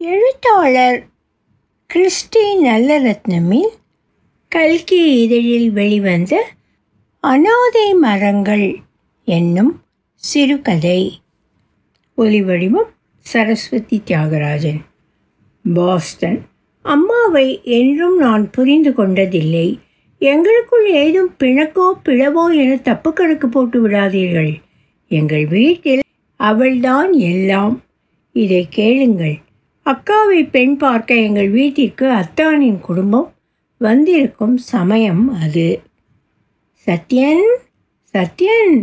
எழுத்தாளர் கிறிஸ்டி நல்லரத்னமின் கல்கி இதழில் வெளிவந்த அனாதை மரங்கள் என்னும் சிறுகதை. ஒலிவடிவம் சரஸ்வதி தியாகராஜன். பாஸ்டன் அம்மாவை என்றும் நான் புரிந்து கொண்டதில்லை. எங்களுக்குள் ஏதும் பிணக்கோ பிளவோ என தப்பு கணக்கு போட்டு விடாதீர்கள். எங்கள் வீட்டில் அவள்தான் எல்லாம். இதை கேளுங்கள். அக்காவை பெண் பார்க்க எங்கள் வீட்டிற்கு அத்தானின் குடும்பம் வந்திருக்கும் சமயம் அது. சத்யன் சத்யன்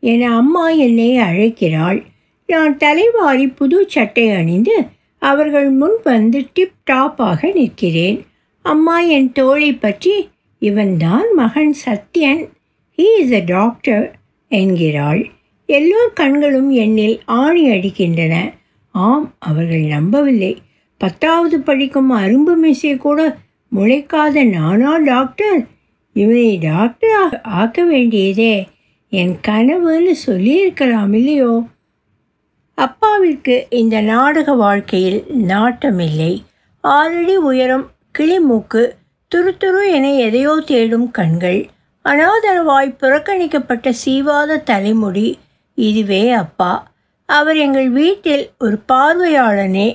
என் அம்மா என்னை அழைக்கிறாள். நான் தலைவாரி புது சட்டை அணிந்து அவர்கள் முன் வந்து டிப் டாப்பாக நிற்கிறேன். அம்மா என் தோழை பற்றி இவன்தான் மகன் Sathyan. He is a doctor என்கிறாள். எல்லோர் கண்களும் என்னில் ஆணி அடிக்கின்றன. ஆம் அவர்கள் நம்பவில்லை. பத்தாவது படிக்கும் அரும்பு மீசை கூட முளைக்காத நானா டாக்டர்? இவனை டாக்டர் ஆக்க வேண்டியதே. என் கனவுன்னு சொல்லியிருக்கலாம் இல்லையோ? அப்பாவிற்கு இந்த நாடக வாழ்க்கையில் நாட்டமில்லை. ஆறடி உயரம் கிளிமூக்கு துரு துரு என எதையோ தேடும் கண்கள். அனாதரவாய் புறக்கணிக்கப்பட்ட சீவாத தலைமுடி. இதுவே அப்பா. அவர் எங்கள் வீட்டில் ஒரு பார்வையாளனே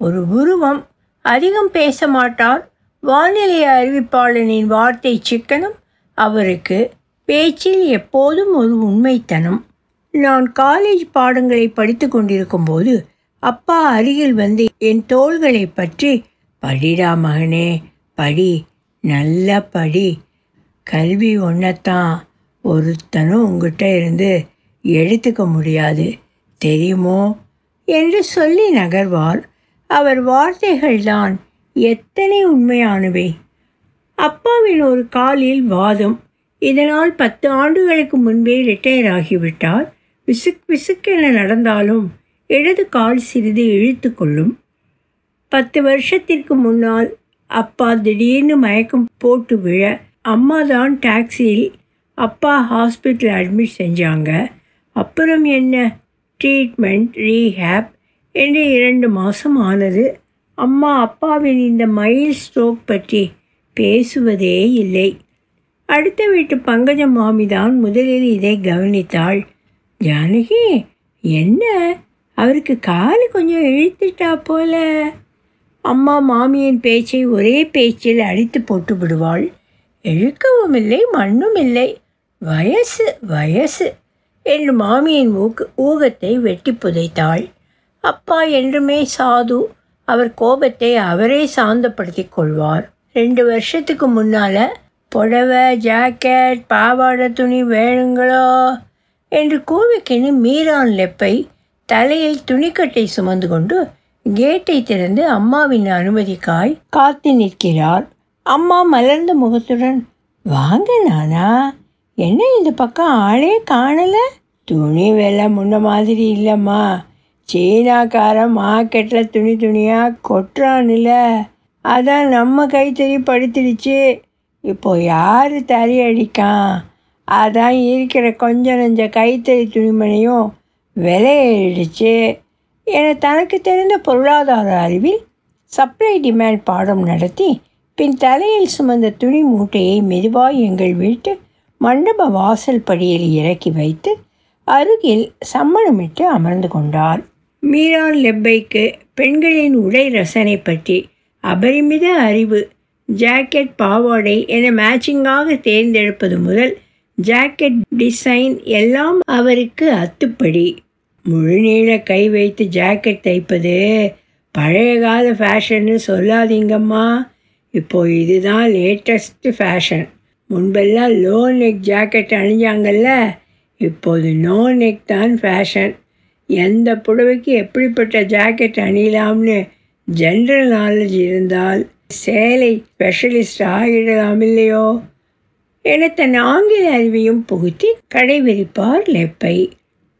ஒரு உருவம் அதிகம் பேச மாட்டார் வானிலை அறிவிப்பாளனின் வார்த்தை சிக்கனம் அவருக்கு பேச்சில் எப்போதும் ஒரு உண்மைத்தனம். நான் காலேஜ் பாடங்களை படித்து கொண்டிருக்கும் போது அப்பா அருகில் வந்து என் தோள்களை பற்றி படிடா மகனே படி நல்ல படி. கல்வி ஒன்றத்தான் ஒருத்தனும் உங்ககிட்ட இருந்து எடுத்துக்க முடியாது. தெரியுமோ? என்று சொல்லி நகர்வார் அவர் வார்த்தைகள்தான் எத்தனை உண்மையானவை. அப்பாவின் ஒரு காலில் வாதம் இதனால் பத்து ஆண்டுகளுக்கு முன்பே ரிட்டையர் ஆகிவிட்டார் விசுக் விசுக்கென நடந்தாலும் இடது கால் சிறிது இழுத்து கொள்ளும். பத்து வருஷத்திற்கு முன்னால் அப்பா திடீர்னு மயக்கம் போட்டு விழ அம்மா தான் டாக்ஸியில் அப்பா ஹாஸ்பிட்டல் அட்மிட் செஞ்சாங்க. அப்புறம் என்ன? ட்ரீட்மெண்ட் ரீஹேப் என்று இரண்டு மாதம் ஆனது. அம்மா அப்பாவின் இந்த மைல் ஸ்ட்ரோக் பற்றி பேசுவதே இல்லை. அடுத்த வீட்டு பங்கஜ மாமி தான் முதலில் இதை கவனித்தாள். ஜானகி என்ன? அவருக்கு கால் கொஞ்சம் இழுத்துட்டா போல? அம்மா மாமியின் பேச்சை ஒரே பேச்சில் அடித்து போட்டு விடுவாள். இழுக்கவும் இல்லை மண்ணும் இல்லை. வயசு வயசு. என்று மாமியின் ஊக்கு ஊகத்தை வெட்டி புதைத்தாள். அப்பா என்றுமே சாது அவர் கோபத்தை அவரே சாந்தப்படுத்திக் கொள்வார். ரெண்டு வருஷத்துக்கு முன்னால் புடவை ஜாக்கெட் பாவாடை துணி வேணுங்களோ? என்று கூவிக்கின்னு மீரான் லெப்பை தலையில் துணிக்கட்டை சுமந்து கொண்டு கேட்டை திறந்து அம்மாவின் அனுமதிக்காய் காத்து நிற்கிறார். அம்மா மலர்ந்த முகத்துடன் வாங்க நானா? என்ன இந்த பக்கம் ஆளே காணலை? துணி விலை முன்ன மாதிரி இல்லைம்மா. சீனாக்காரன் மார்க்கெட்டில் துணி துணியாக கொட்டுறான்ல. அதான் நம்ம கைத்தறி படுத்துடுச்சு. இப்போ யார் தறி அடிக்கான்? அதான் இருக்கிற கொஞ்ச நஞ்ச கைத்தறி துணிமணியும் விலையேறிடுச்சு என தனக்கு தெரிந்த பொருளாதார அறிவில் சப்ளை டிமாண்ட் பாடம் நடத்தி பின் தலையில் சுமந்த துணி மூட்டையை மெதுவாய் எங்கள் வீட்டு மண்டப வாசல் படியில் இறக்கி வைத்து அருகில் சம்மணமிட்டு அமர்ந்து கொண்டார். மீரான் லெப்பைக்கு பெண்களின் உடை ரசனை பற்றி அபரிமித அறிவு ஜாக்கெட் பாவாடை என மேட்சிங்காக தேர்ந்தெடுப்பது முதல் ஜாக்கெட் டிசைன் எல்லாம் அவருக்கு அத்துப்படி. முழுநீள கை வைத்து ஜாக்கெட் தைப்பது பழைய கால ஃபேஷன்னு சொல்லாதீங்கம்மா. இப்போ இதுதான் லேட்டஸ்ட் ஃபேஷன். முன்பெல்லாம் லோ நெக் ஜாக்கெட் அணிஞ்சாங்கல்ல இப்போது நோ நெக் தான் ஃபேஷன். எந்த புடவைக்கு எப்படிப்பட்ட ஜாக்கெட் அணியலாம்னு ஜென்ரல் நாலேஜ் இருந்தால் சேலை ஸ்பெஷலிஸ்ட் ஆகிடலாம் இல்லையோ? என தன் ஆங்கில அறிவையும் புகுத்தி கடைபிடிப்பார் லெப்பை.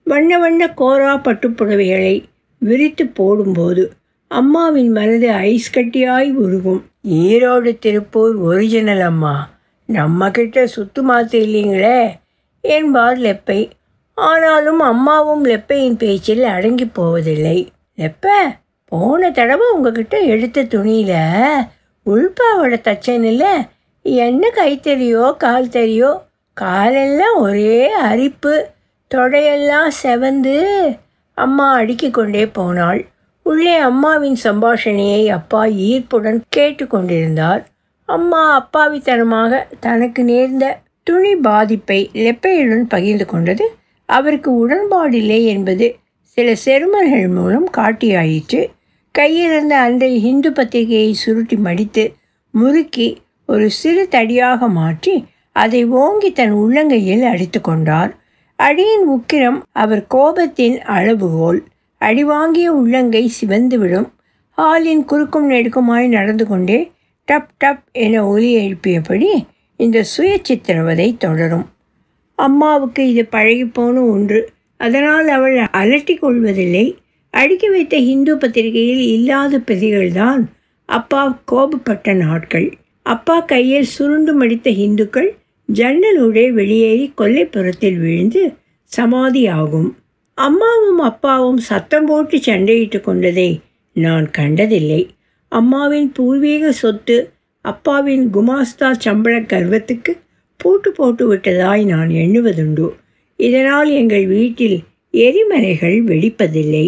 வண்ண வண்ண கோரா பட்டுப்புடவைகளை விரித்து போடும்போது அம்மாவின் மனது ஐஸ் கட்டியாய் உருகும். ஈரோடு திருப்பூர் ஒரிஜினல் அம்மா. நம்மக்கிட்ட சுத்து மாத்து இல்லைங்களே? என்பார் லெப்பை. ஆனாலும் அம்மாவும் லெப்பையின் பேச்சில் அடங்கி போவதில்லை. லெப்ப போன தடவை உங்ககிட்ட எடுத்த துணியில் உள்பாவோட தச்சனில் என்ன கைத்தறியோ கால் தறியோ? காலெல்லாம் ஒரே அரிப்பு. தொடையெல்லாம் செவந்து அம்மா அடுக்கிக் கொண்டே போனாள். உள்ளே அம்மாவின் சம்பாஷணையை அப்பா ஈர்ப்புடன் கேட்டுக்கொண்டிருந்தார் அம்மா அப்பாவித்தனமாக தனக்கு நேர்ந்த துணி பாதிப்பை லெப்பையுடன் பகிர்ந்து கொண்டது அவருக்கு உடன்பாடில்லை என்பது சில செருமல்கள் மூலம் காட்டியாயிற்று. கையிலிருந்த அன்றைய ஹிந்து பத்திரிகையை சுருட்டி மடித்து முறுக்கி ஒரு சிறு தடியாக மாற்றி அதை ஓங்கி தன் உள்ளங்கையில் அடித்து கொண்டார். அடியின் உக்கிரம் அவர் கோபத்தின் அளவுகோல் அடி வாங்கிய உள்ளங்கை சிவந்துவிடும். ஹாலின் குறுக்கும் நெடுக்குமாய் நடந்து கொண்டே டப் டப் என ஒலி எழுப்பியபடி இந்த சுய சித்திரவதை தொடரும். அம்மாவுக்கு இது பழகிப்போன ஒன்று. அதனால் அவள் அலட்டி கொள்வதில்லை. அடுக்கி வைத்த ஹிந்து பத்திரிகையில் இல்லாத பிரதிகள்தான் அப்பா கோபப்பட்ட நாட்கள். அப்பா கையில் சுருண்டு மடித்த ஹிந்துக்கள் ஜன்னலூடே வெளியேறி கொல்லைப்புறத்தில் விழுந்து சமாதியாகும். அம்மாவும் அப்பாவும் சத்தம் போட்டு சண்டையிட்டு கொண்டதை நான் கண்டதில்லை. அம்மாவின் பூர்வீக சொத்து அப்பாவின் குமாஸ்தா சம்பள கர்வத்துக்கு பூட்டு போட்டு விட்டதாய் நான் எண்ணுவதுண்டு. இதனால் எங்கள் வீட்டில் எரிமலைகள் வெடிப்பதில்லை.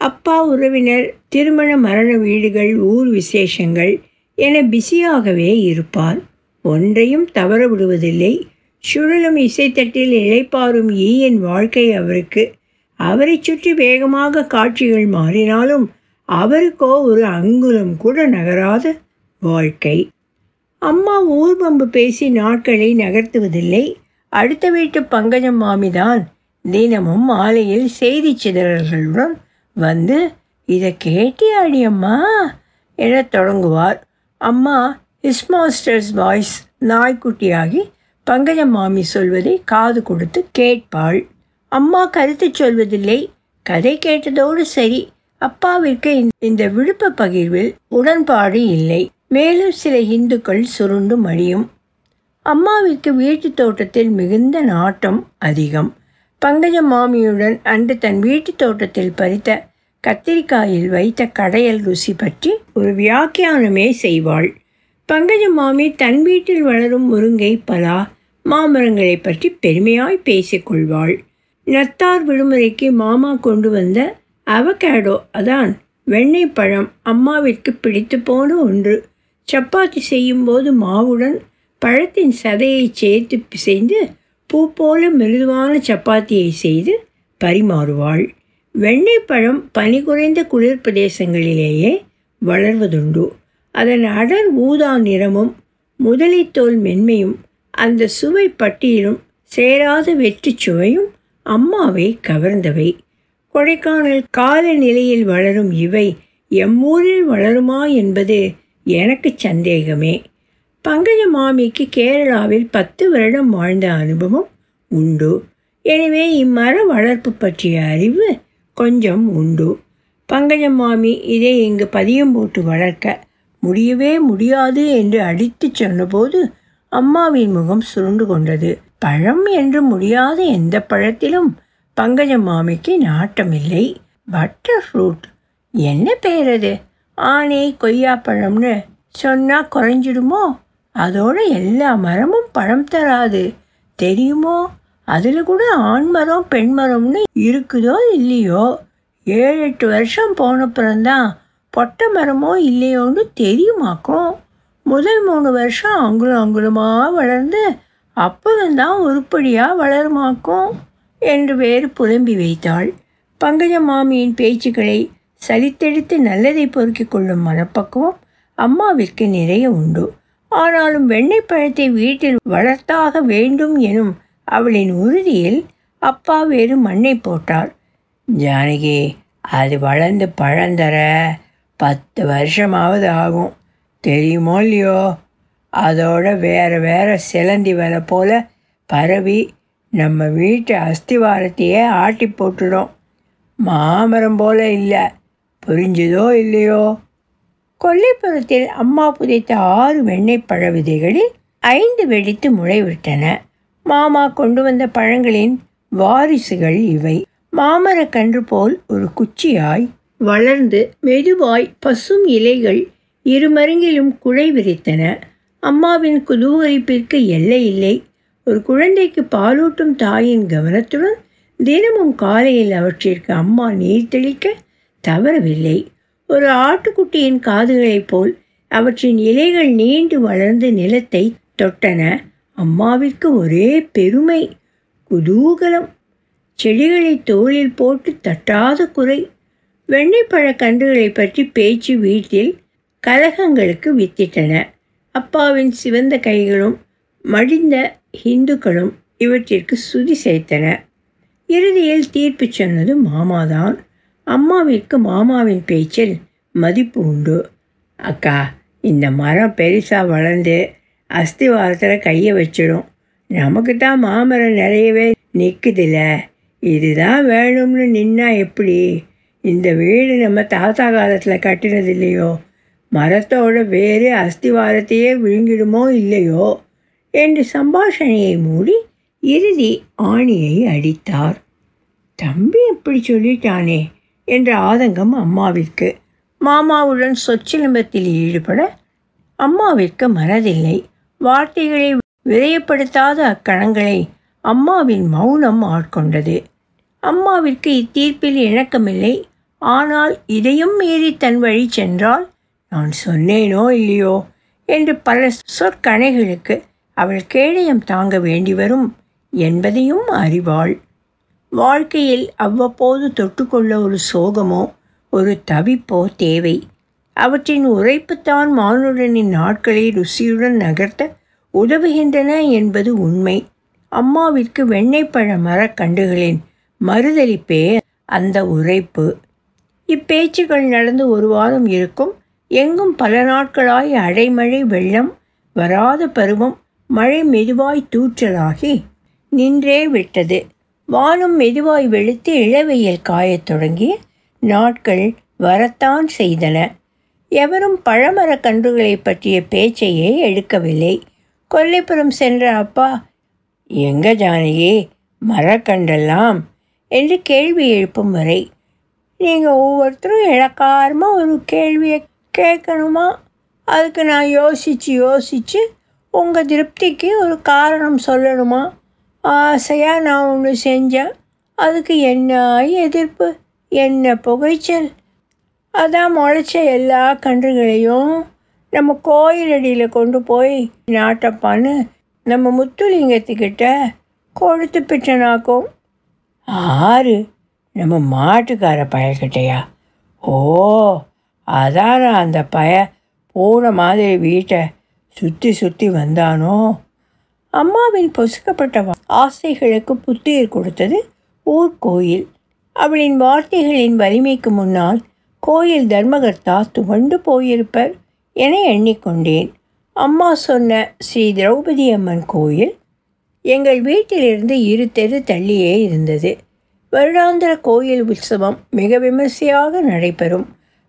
அப்பா உறவினர் திருமண மரண வீடுகள் ஊர் விசேஷங்கள் என பிஸியாகவே இருப்பார். ஒன்றையும் தவற விடுவதில்லை. சுழலும் இசைத்தட்டில் இழைப்பாரும் ஈயின் வாழ்க்கை அவருக்கு. அவரை சுற்றி வேகமாக காட்சிகள் மாறினாலும் அவருக்கோ ஒரு அங்குலம் கூட நகராத வாழ்க்கை. அம்மா ஊர்பம்பு பேசி நாட்களை நகர்த்துவதில்லை. அடுத்த வீட்டு பங்கஜம் மாமிதான் தினமும் மாலையில் செய்தி சிதறல்களுடன் வந்து இதை கேட்டியாடி அம்மா என தொடங்குவார். அம்மா ஹிஸ் மாஸ்டர்ஸ் வாய்ஸ் நாய்க்குட்டியாகி பங்கஜம் மாமி சொல்வதை காது கொடுத்து கேட்பாள். அம்மா கருத்து சொல்வதில்லை. கதை கேட்டதோடு சரி. அப்பாவிற்கு இந்த விழுப்ப பகிர்வில் உடன்பாடு இல்லை. மேலும் சில இந்துக்கள் சுருண்டு மடியும். அம்மாவிற்கு வீட்டு தோட்டத்தில் மிகுந்த நாட்டம் அதிகம். பங்கஜ மாமியுடன் அன்று தன் வீட்டு தோட்டத்தில் பறித்த கத்திரிக்காயில் வைத்த கடையல் ருசி பற்றி ஒரு வியாக்கியானமே செய்வாள். பங்கஜ மாமி தன் வீட்டில் வளரும் முருங்கை பலா மாமரங்களை பற்றி பெருமையாய் பேசிக்கொள்வாள் நத்தார் விடுமுறைக்கு மாமா கொண்டு வந்த அவகேடோ அதான் வெண்ணெய் பழம் அம்மாவிற்கு பிடித்து போன ஒன்று. சப்பாத்தி செய்யும்போது மாவுடன் பழத்தின் சதையை சேர்த்து பிசைந்து பூ போல மிருதுவான சப்பாத்தியை செய்து பரிமாறுவாள். வெண்ணெய் பழம் பனி குறைந்த குளிர் பிரதேசங்களிலேயே வளர்வதுண்டு. அதன் அடர் ஊதா நிறமும் முதலைத்தோல் மென்மையும் அந்த சுவை பட்டியலும் சேராத வெற்றி சுவையும் அம்மாவை கவர்ந்தவை. கொடைக்கானல் காலநிலையில் வளரும் இவை எம்மூரில் வளருமா என்பது எனக்கு சந்தேகமே. பங்கஜ மாமிக்கு கேரளாவில் பத்து வருடம் வாழ்ந்த அனுபவம் உண்டு. எனவே இம்மர வளர்ப்பு பற்றிய அறிவு கொஞ்சம் உண்டு. பங்கஜ மாமி இதை இங்கு பதியம் போட்டு வளர்க்க முடியவே முடியாது என்று அடித்து சொன்னபோது அம்மாவின் முகம் சுருண்டு கொண்டது. பழம் என்று முடியாத எந்த பழத்திலும் பங்கஜ மாமிக்கு நாட்டமில்லை. பட்டர் ஃப்ரூட் என்ன பேர் அது? ஆனை கொய்யாப்பழம்னு சொன்னால் குறைஞ்சிடுமோ? அதோட எல்லா மரமும் பழம் தராது. தெரியுமோ? அதில் கூட ஆண் மரம் பெண் மரம்னு இருக்குதோ இல்லையோ? ஏழு எட்டு வருஷம் போனப்புறம்தான் பொட்டை மரமோ இல்லையோன்னு தெரியுமாக்கும்? முதல் மூணு வருஷம் அங்குலம் அங்குலமாக வளர்ந்து அப்புறம்தான் உருப்படியாக வளருமாக்கும்? என்று வேறு புலம்பி வைத்தாள். பங்கஜ மாமியின் பேச்சுக்களை சலித்தெடுத்து நல்லதை பொறுக்கிக் கொள்ளும் மனப்பக்குவம் அம்மாவிற்கு நிறைய உண்டு. ஆனாலும் வெண்ணெய் பழத்தை வீட்டில் வளர்த்தாக வேண்டும் எனும் அவளின் உறுதியில் அப்பா வேறு மண்ணை போட்டார். ஜானகி அது வளர்ந்து பழந்தர பத்து வருஷமாவது ஆகும். தெரியுமோ இல்லையோ? அதோட வேற வேற சிலந்தி வலை போல பரவி நம்ம வீட்டு அஸ்திவாரத்தையே ஆட்டி போட்டுடும். மாமரம் போல இல்லை. புரிஞ்சுதோ இல்லையோ? கொல்லைப்புறத்தில் அம்மா புதைத்த ஆறு வெண்ணெய் பழ விதைகளில் ஐந்து வெடித்து முளைவிட்டன. மாமா கொண்டு வந்த பழங்களின் வாரிசுகள் இவை. மாமரக்கன்று போல் ஒரு குச்சியாய் வளர்ந்து மெதுவாய் பசும் இலைகள் இருமருங்கிலும் குழை விரித்தன. அம்மாவின் குதூகரிப்பிற்கு எல்லை இல்லை. ஒரு குழந்தைக்கு பாலூட்டும் தாயின் கவனத்துடன் தினமும் காலையில் அவற்றிற்கு அம்மா நீர் தெளிக்க தவறவில்லை. ஒரு ஆட்டுக்குட்டியின் காதுகளைப் போல் அவற்றின் இலைகள் நீண்டு வளர்ந்து நிலத்தை தொட்டன. அம்மாவிற்கு ஒரே பெருமை குதூகலம். செடிகளை தோளில் போட்டு தட்டாத குறை. வெண்ணெய்ப்பழக் கன்றுகளை பற்றி பேச்சு வீட்டில் கலகங்களுக்கு வித்திட்டன. அப்பாவின் சிவந்த கைகளும் மடிந்த இந்துக்களும் இவற்றிற்கு சுதி சேர்த்தன இறுதியில் தீர்ப்பு சொன்னது மாமாதான். அம்மாவிற்கு மாமாவின் பேச்சில் மதிப்பு உண்டு. அக்கா இந்த மரம் பெருசாக வளர்ந்து அஸ்திவாரத்தில் கையை வச்சிடும். நமக்கு தான் மாமரம் நிறையவே நிற்குதில்ல இதுதான் வேணும்னு நின்னா எப்படி? இந்த வீடு நம்ம தாத்தா காலத்தில் கட்டினது இல்லையோ? மரத்தோட வேறு அஸ்திவாரத்தையே விழுங்கிடுமோ இல்லையோ? என்று சம்பாஷணையை மூடி இறுதி ஆணியை அடித்தார். தம்பி இப்படி சொல்லிட்டானே என்ற ஆதங்கம் அம்மாவிற்கு. மாமாவுடன் சொச்சிலம்பத்தில் ஈடுபட அம்மாவிற்கு மனதில்லை. வார்த்தைகளை விரயப்படுத்தாத அக்கணங்களை அம்மாவின் மௌனம் ஆட்கொண்டது. அம்மாவிற்கு இத்தீர்ப்பில் இணக்கமில்லை. ஆனால் இதையும் மீறி தன் வழி சென்றால் நான் சொன்னேனோ இல்லையோ என்று பல சொற்கணைகளுக்கு அவள் கேடயம் தாங்க வேண்டி வரும் என்பதையும் அறிவாள். வாழ்க்கையில் அவ்வப்போது தொட்டுக்கொள்ள ஒரு சோகமோ ஒரு தவிப்போ தேவை. அவற்றின் உரைப்புத்தான் மானுடனின் நாட்களை ருசியுடன் நகர்த்த உதவுகின்றன என்பது உண்மை. அம்மாவிற்கு வெண்ணெய்ப்பழ மரக்கண்டுகளின் மறுதளிப்பே அந்த உரைப்பு. இப்பேச்சுகள் நடந்து ஒரு வாரம் இருக்கும். எங்கும் பல நாட்களாய் அடைமழை வெள்ளம் வராத பருவம் மழை மெதுவாய் தூற்றலாகி நின்றே விட்டது. வானம் மெதுவாய் வெளுத்து இளவெயில் காயத் தொடங்கி நாட்கள் வரத்தான் செய்தன. எவரும் பழமரக் கன்றுகளை பற்றிய பேச்சையே எடுக்கவில்லை. கொல்லைப்புறம் சென்ற அப்பா எங்க ஜானகி மரக்கண்டெல்லாம் என்று கேள்வி எழுப்பும் வரை நீங்கள் ஒவ்வொருத்தரும் இழக்காரமாக ஒரு கேள்வியை கேட்கணுமா? அதுக்கு நான் யோசித்து யோசித்து உங்கள் திருப்திக்கு ஒரு காரணம் சொல்லணுமா? ஆசையாக நான் ஒன்று செஞ்சேன். அதுக்கு என்ன எதிர்ப்பு? என்ன புகைச்சல்? அதான் முளைச்ச எல்லா கன்றுகளையும் நம்ம கோயிலடியில் கொண்டு போய் நாட்டப்பான்னு நம்ம முத்துலிங்கத்துக்கிட்ட கொடுத்து பிட்டனாக்கும் ஆறு நம்ம மாட்டுக்கார பயக்கிட்டையா ஓ அதான் அந்த பய பூனை மாதிரி வீட்டை சுற்றி சுற்றி வந்தானோ? அம்மாவின் பொசுக்கப்பட்ட ஆசைகளுக்கு புத்துயிர் கொடுத்தது ஊர்கோயில் அவளின் வார்த்தைகளின் வலிமைக்கு முன்னால் கோயில் தர்மகர்த்தா துவண்டு போயிருப்பர் என எண்ணிக்கொண்டேன். அம்மா சொன்ன ஸ்ரீ திரௌபதி அம்மன் கோயில் எங்கள் வீட்டிலிருந்து இரு தெரு தள்ளியே இருந்தது. வருடாந்திர கோயில் உற்சவம் மிக விமர்சையாக நடைபெறும்.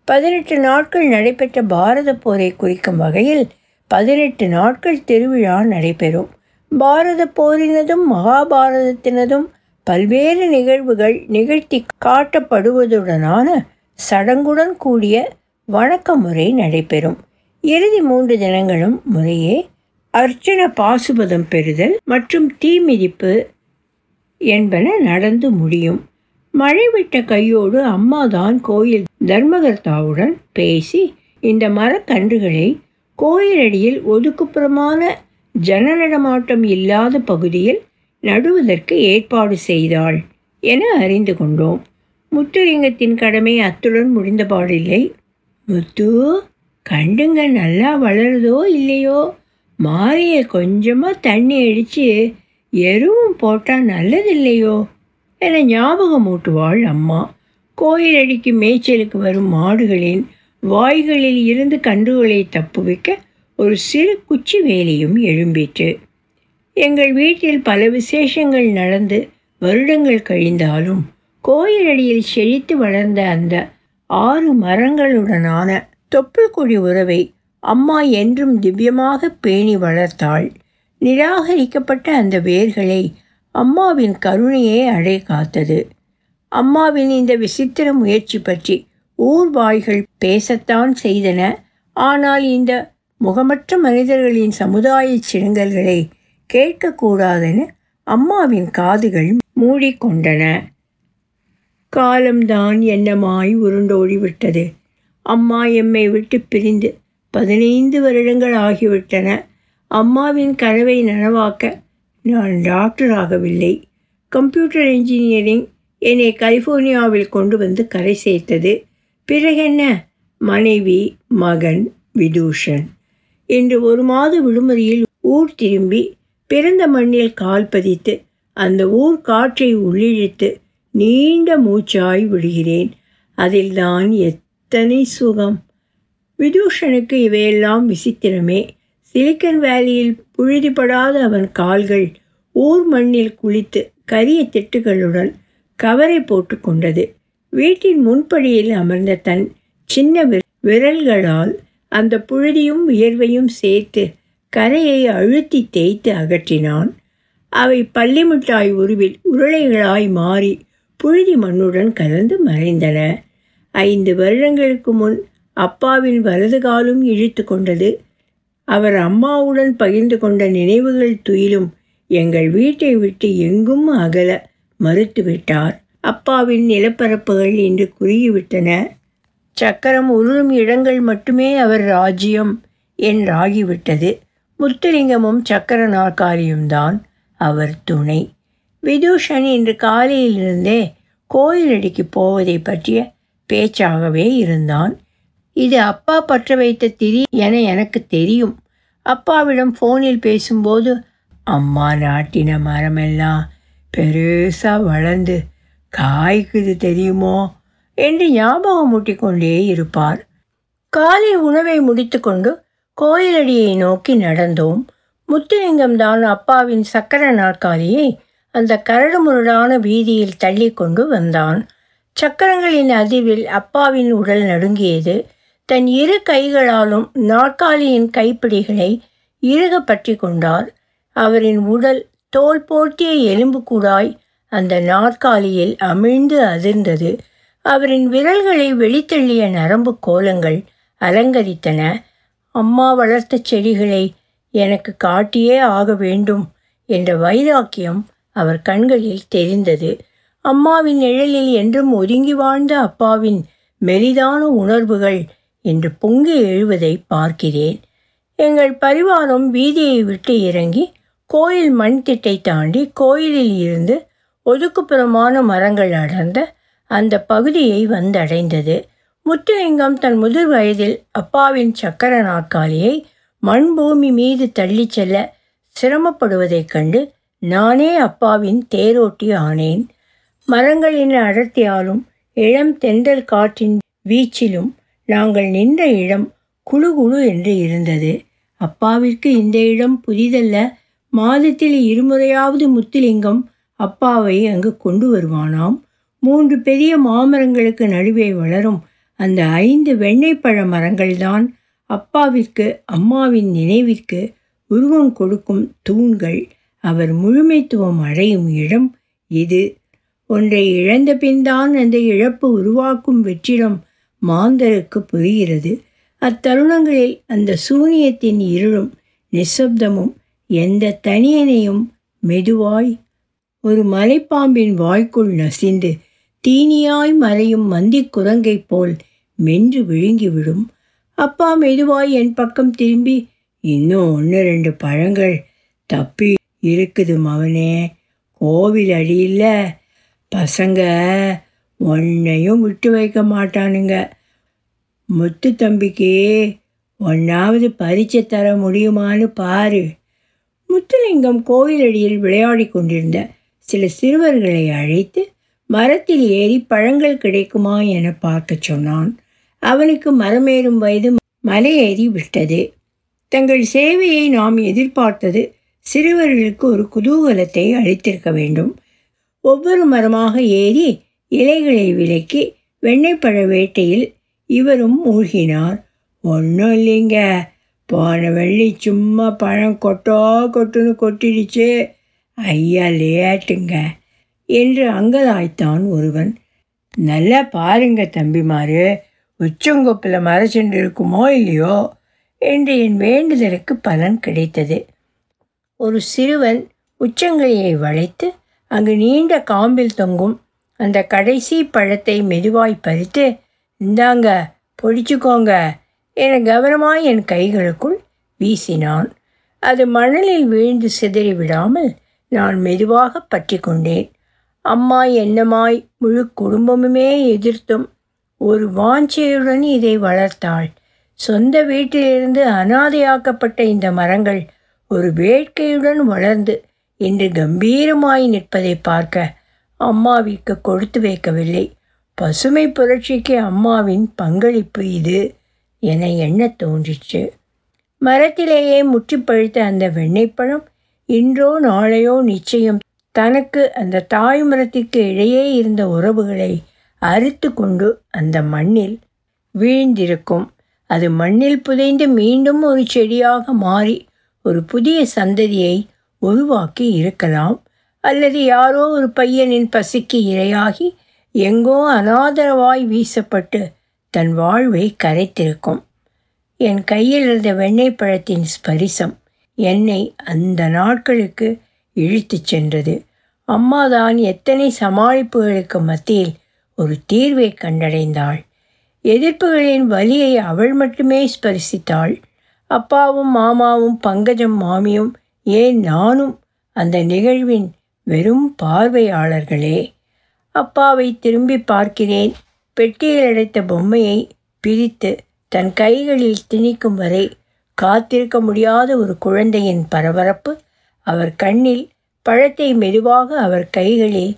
பதினெட்டு நாட்கள் நடைபெற்ற பாரத போரை குறிக்கும் வகையில் பதினெட்டு நாட்கள் திருவிழா நடைபெறும். பாரத போரினதும் மகாபாரதத்தினதும் பல்வேறு நிகழ்வுகள் நிகழ்த்தி காட்டப்படுவதுடனான சடங்குடன் கூடிய வணக்க முறை நடைபெறும். இறுதி மூன்று தினங்களும் முறையே அர்ச்சன பாசுபதம் பெறுதல் மற்றும் தீ மிதிப்பு என்பன நடந்து முடியும். மழை விட்ட கையோடு அம்மாதான் கோயில் தர்மகர்த்தாவுடன் பேசி இந்த மரக்கன்றுகளை கோயிலடியில் ஒதுக்குப்புறமான ஜன நடமாட்டம் இல்லாத பகுதியில் நடுவதற்கு ஏற்பாடு செய்தாள் என அறிந்து கொண்டோம். முத்துலிங்கத்தின் கடமை அத்துடன் முடிந்தபாடில்லை. முத்து கண்டுங்க நல்லா வளருதோ இல்லையோ? மாறிய கொஞ்சமாக தண்ணி அடித்து எருவும் போட்டால் நல்லதில்லையோ? என ஞாபகம் ஊட்டுவாள் அம்மா. கோயிலடிக்கு மேய்ச்சலுக்கு வரும் மாடுகளின் வாய்களில் இருந்து கன்றுகளை தப்புவிக்க ஒரு சிறு குச்சி வேலியும் எழும்பிற்று. எங்கள் வீட்டில் பல விசேஷங்கள் நடந்து வருடங்கள் கழிந்தாலும் கோயிலடியில் செழித்து வளர்ந்த அந்த ஆறு மரங்களுடனான தொப்புள் கொடி உறவை அம்மா என்றும் திவ்யமாக பேணி வளர்த்தாள். நிராகரிக்கப்பட்ட அந்த வேர்களை அம்மாவின் கருணையே அடை காத்தது அம்மாவின் இந்த விசித்திர முயற்சி பற்றி ஊர்வாய்கள் பேசத்தான் செய்தன. ஆனால் இந்த முகமற்ற மனிதர்களின் சமுதாய சிணுங்கல்களை கேட்கக்கூடாதென அம்மாவின் காதுகள் மூடிக்கொண்டன. காலம்தான் என்னமாய் உருண்டோடிவிட்டது அம்மா எம்மை விட்டு பிரிந்து பதினைந்து வருடங்கள் ஆகிவிட்டன. அம்மாவின் கனவை நனவாக்க நான் டாக்டர் ஆகவில்லை. கம்ப்யூட்டர் இன்ஜினியரிங் என்னை கலிஃபோர்னியாவில் கொண்டு வந்து கரை சேர்த்தது. பிறகென்ன? மனைவி மகன் விதூஷன். இன்று ஒரு மாத விடுமுறையில் ஊர் திரும்பி பிறந்த மண்ணில் கால் பதித்து அந்த ஊர் காற்றை உள்ளிழித்து நீண்ட மூச்சாய் விடுகிறேன். அதில்தான் எத்தனை சுகம். விதூஷனுக்கு இவையெல்லாம் விசித்திரமே. சிலிக்கன் வேலியில் புழுதிப்படாத அவன் கால்கள் ஊர் மண்ணில் குளித்து கரிய திட்டுகளுடன் கவரை போட்டு கொண்டது. வீட்டின் முன்படியில் அமர்ந்த தன் சின்ன விரல்களால் அந்த புழுதியும் வியர்வையும் சேர்த்து கரையை அழுத்தி தேய்த்து அகற்றினான். அவை பள்ளி மிட்டாய் உருவில் உருளைகளாய் மாறி புழுதி மண்ணுடன் கலந்து மறைந்தன. ஐந்து வருடங்களுக்கு முன் அப்பாவின் வலது காலும் இழுத்து கொண்டது. அவர் அம்மாவுடன் பகிர்ந்து கொண்ட நினைவுகள் துயிலும் எங்கள் வீட்டை விட்டு எங்கும் அகல மறுத்துவிட்டார். அப்பாவின் நிலப்பரப்புகள் இன்று குறுகிவிட்டன சக்கரம் உருளும் இடங்கள் மட்டுமே அவர் ராஜ்யம் என்றாகிவிட்டது. முத்துலிங்கமும் சக்கர நாற்காலியும்தான் அவர் துணை. விதூஷன் இன்று காலையிலிருந்தே கோயிலடிக்கு போவதை பற்றிய பேச்சாகவே இருந்தான். இது அப்பா பற்ற வைத்த திரி என எனக்கு தெரியும். அப்பாவிடம் ஃபோனில் பேசும்போது அம்மா நாட்டின மரமெல்லாம் பெருசாக வளர்ந்து காய்க்குது தெரியுமோ? என்று ஞாபகம் மூட்டிக்கொண்டே இருப்பார். காலை உணவை முடித்துக்கொண்டு கோயிலடியை நோக்கி நடந்தோம். முத்துலிங்கம் தான் அப்பாவின் சக்கர நாற்காலியை அந்த கரடுமுரடான வீதியில் தள்ளி கொண்டு வந்தான். சக்கரங்களின் அதிர்வில் அப்பாவின் உடல் நடுங்கியது. தன் இரு கைகளாலும் நாற்காலியின் கைப்பிடிகளை இறுக பற்றி கொண்டார். அவரின் உடல் தோல் போட்டிய எலும்பு கூடாய் அந்த நாற்காலியில் அமிழ்ந்து அதிர்ந்தது. அவரின் விரல்களை வெளித்தள்ளிய நரம்பு கோலங்கள் அலங்கரித்தன. அம்மா வளர்த்த செடிகளை எனக்கு காட்டியே ஆக வேண்டும் என்ற வைராக்கியம் அவர் கண்களில் தெரிந்தது. அம்மாவின் நிழலில் என்றும் ஒதுங்கி வாழ்ந்த அப்பாவின் மெலிதான உணர்வுகள் என்று பொங்கி எழுவதை பார்க்கிறேன். எங்கள் பரிவாரம் வீதியை விட்டு இறங்கி கோயில் மண் திட்டை தாண்டி கோயிலில் இருந்து ஒதுக்குப்புறமான மரங்கள் அடர்ந்த அந்த பகுதியை வந்தடைந்தது. முத்துலிங்கம் தன் முதிர் வயதில் அப்பாவின் சக்கர நாற்காலியை மண்பூமி மீது தள்ளிச் செல்ல சிரமப்படுவதைக் கண்டு நானே அப்பாவின் தேரோட்டி ஆனேன். மரங்களின் அடர்த்தியாலும் இளம் தென்றல் காற்றின் வீச்சிலும் நாங்கள் நின்ற இடம் குழு குழு என்று இருந்தது. அப்பாவிற்கு இந்த இடம் புதிதல்ல. மாதத்தில் இருமுறையாவது முத்துலிங்கம் அப்பாவை அங்கு கொண்டு வருவானாம். மூன்று பெரிய மாமரங்களுக்கு நடுவே வளரும் அந்த ஐந்து வெண்ணெய்ப்பழ மரங்கள்தான் அப்பாவிற்கு அம்மாவின் நினைவிற்கு உருவம் கொடுக்கும் தூண்கள். அவர் முழுமைத்துவம் அடையும் இடம் இது. ஒன்றை இழந்த பின்தான் அந்த இழப்பு உருவாக்கும் வெற்றிடம் மாந்தருக்கு புரிகிறது. அத்தருணங்களில் அந்த சூனியத்தின் இருளும் நிசப்தமும் எந்த தனியனையும் மெதுவாய் ஒரு மலைப்பாம்பின் வாய்க்குள் நசிந்து தீனியாய் மறையும் மந்தி குரங்கைப் போல் மென்று விழுங்கிவிடும். அப்பா மெதுவாய் என் பக்கம் திரும்பி இன்னும் ஒன்று ரெண்டு பழங்கள் தப்பி இருக்குது மவனே. கோவில் அடியில் பசங்க ஒன்னையும் விட்டு வைக்க மாட்டானுங்க. முத்து தம்பிக்கு ஒன்றாவது பரிச்சை தர முடியுமான்னு பாரு. முத்துலிங்கம் கோயிலடியில் விளையாடி கொண்டிருந்த சில சிறுவர்களை அழைத்து மரத்தில் ஏறி பழங்கள் கிடைக்குமா என பார்க்க சொன்னான். அவனுக்கு மரமேறும் வயது மலையேறி விட்டது. தங்கள் சேவையை நாம் எதிர்பார்த்தது சிறுவர்களுக்கு ஒரு குதூகலத்தை அளித்திருக்க வேண்டும். ஒவ்வொரு மரமாக ஏறி இலைகளை விலக்கி வெண்ணெய்ப்பழ வேட்டையில் இவரும் மூழ்கினார். ஒன்றும் இல்லைங்க. போன வெள்ளி சும்மா பழம் கொட்டோ கொட்டுன்னு கொட்டிடுச்சு. ஐயா லேட்டுங்க என்று அங்கலாய்த்தான் ஒருவன். நல்லா பாருங்க தம்பிமாரு உச்சங்கொப்பில் மறைச்சுண்டு இருக்குமோ இல்லையோ? என்று என் வேண்டுதலுக்கு பலன் கிடைத்தது. ஒரு சிறுவன் உச்சங்கையை வளைத்து அங்கு நீண்ட காம்பில் தொங்கும் அந்த கடைசி பழத்தை மெதுவாய் பறித்து இந்தாங்க பொடிச்சுக்கோங்க என கவனமாய் என் கைகளுக்குள் வீசினான். அது மணலில் வீழ்ந்து சிதறி விடாமல் நான் மெதுவாக பற்றி கொண்டேன். அம்மா என்னமாய் முழு குடும்பமுமே எதிர்த்தும் ஒரு வாஞ்சையுடன் இதை வளர்த்தாள். சொந்த வீட்டிலிருந்து அனாதையாக்கப்பட்ட இந்த மரங்கள் ஒரு வேட்கையுடன் வளர்ந்து இன்று கம்பீரமாய் நிற்பதை பார்க்க அம்மாவிற்கு கொடுத்து வைக்கவில்லை. பசுமை புரட்சிக்கு அம்மாவின் பங்களிப்பு இது என எண்ண தோன்றிச்சு மரத்திலேயே முற்றி பழுத்த அந்த வெண்ணெய்ப்பழம் இன்றோ நாளையோ நிச்சயம் தனக்கு அந்த தாய் மரத்திற்கு இடையே இருந்த உறவுகளை அறுத்து கொண்டு அந்த மண்ணில் வீழ்ந்திருக்கும். அது மண்ணில் புதைந்து மீண்டும் ஒரு செடியாக மாறி ஒரு புதிய சந்ததியை உருவாக்கி இருக்கலாம். அல்லது யாரோ ஒரு பையனின் பசிக்கு இரையாகி எங்கோ அனாதரவாய் வீசப்பட்டு தன் வாழ்வை கரைத்திருக்கும். என் கையில் இருந்த வெண்ணெய் பழத்தின் ஸ்பரிசம் என்னை அந்த நாட்களுக்கு இழுத்துச் சென்றது. அம்மாதான் எத்தனை சமாளிப்புகளுக்கு மத்தியில் ஒரு தீர்வை கண்டடைந்தாள். எதிர்ப்புகளின் வலியை அவள் மட்டுமே ஸ்பரிசித்தாள். அப்பாவும் மாமாவும் பங்கஜம் மாமியும் ஏன் நானும் அந்த நிகழ்வின் வெறும் பார்வையாளர்களே? அப்பாவை திரும்பி பார்க்கிறேன். பெட்டியில் அடைத்த பொம்மையை பிரித்து தன் கைகளில் திணிக்கும் வரை காத்திருக்க முடியாத ஒரு குழந்தையின் பரபரப்பு அவர் கண்ணில் பழத்தை மெதுவாக அவர் கைகளில்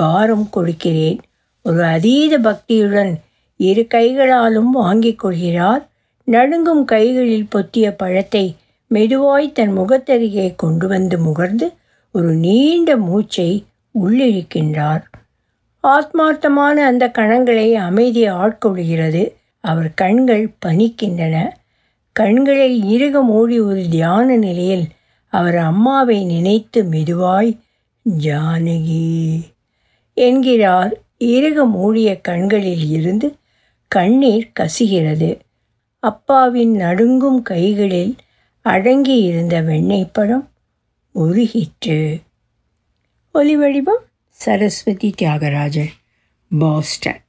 பாரம் கொடுக்கிறேன். ஒரு அதீத பக்தியுடன் இரு கைகளாலும் வாங்கிக் கொள்கிறார். நடுங்கும் கைகளில் பொத்திய பழத்தை மெதுவாய் தன் முகத்தருகே கொண்டு வந்து முகர்ந்து ஒரு நீண்ட மூச்சை உள்ளிழுக்கின்றார். ஆத்மார்த்தமான அந்த கணங்களை அமைதி ஆட்கொள்கிறது. அவர் கண்கள் பனிக்கின்றன கண்களை இறுக மூடி ஒரு தியான நிலையில் அவர் அம்மாவை நினைத்து மெதுவாய் ஜானகி என்கிறார். இறுக மூடிய கண்களில் இருந்து கண்ணீர் கசிகிறது. அப்பாவின் நடுங்கும் கைகளில் அடங்கி இருந்த வெண்ணெய்ப்பழம் உருகிற்று. ஒலி வடிவம் சரஸ்வதி தியாகராஜன் பாஸ்டன்.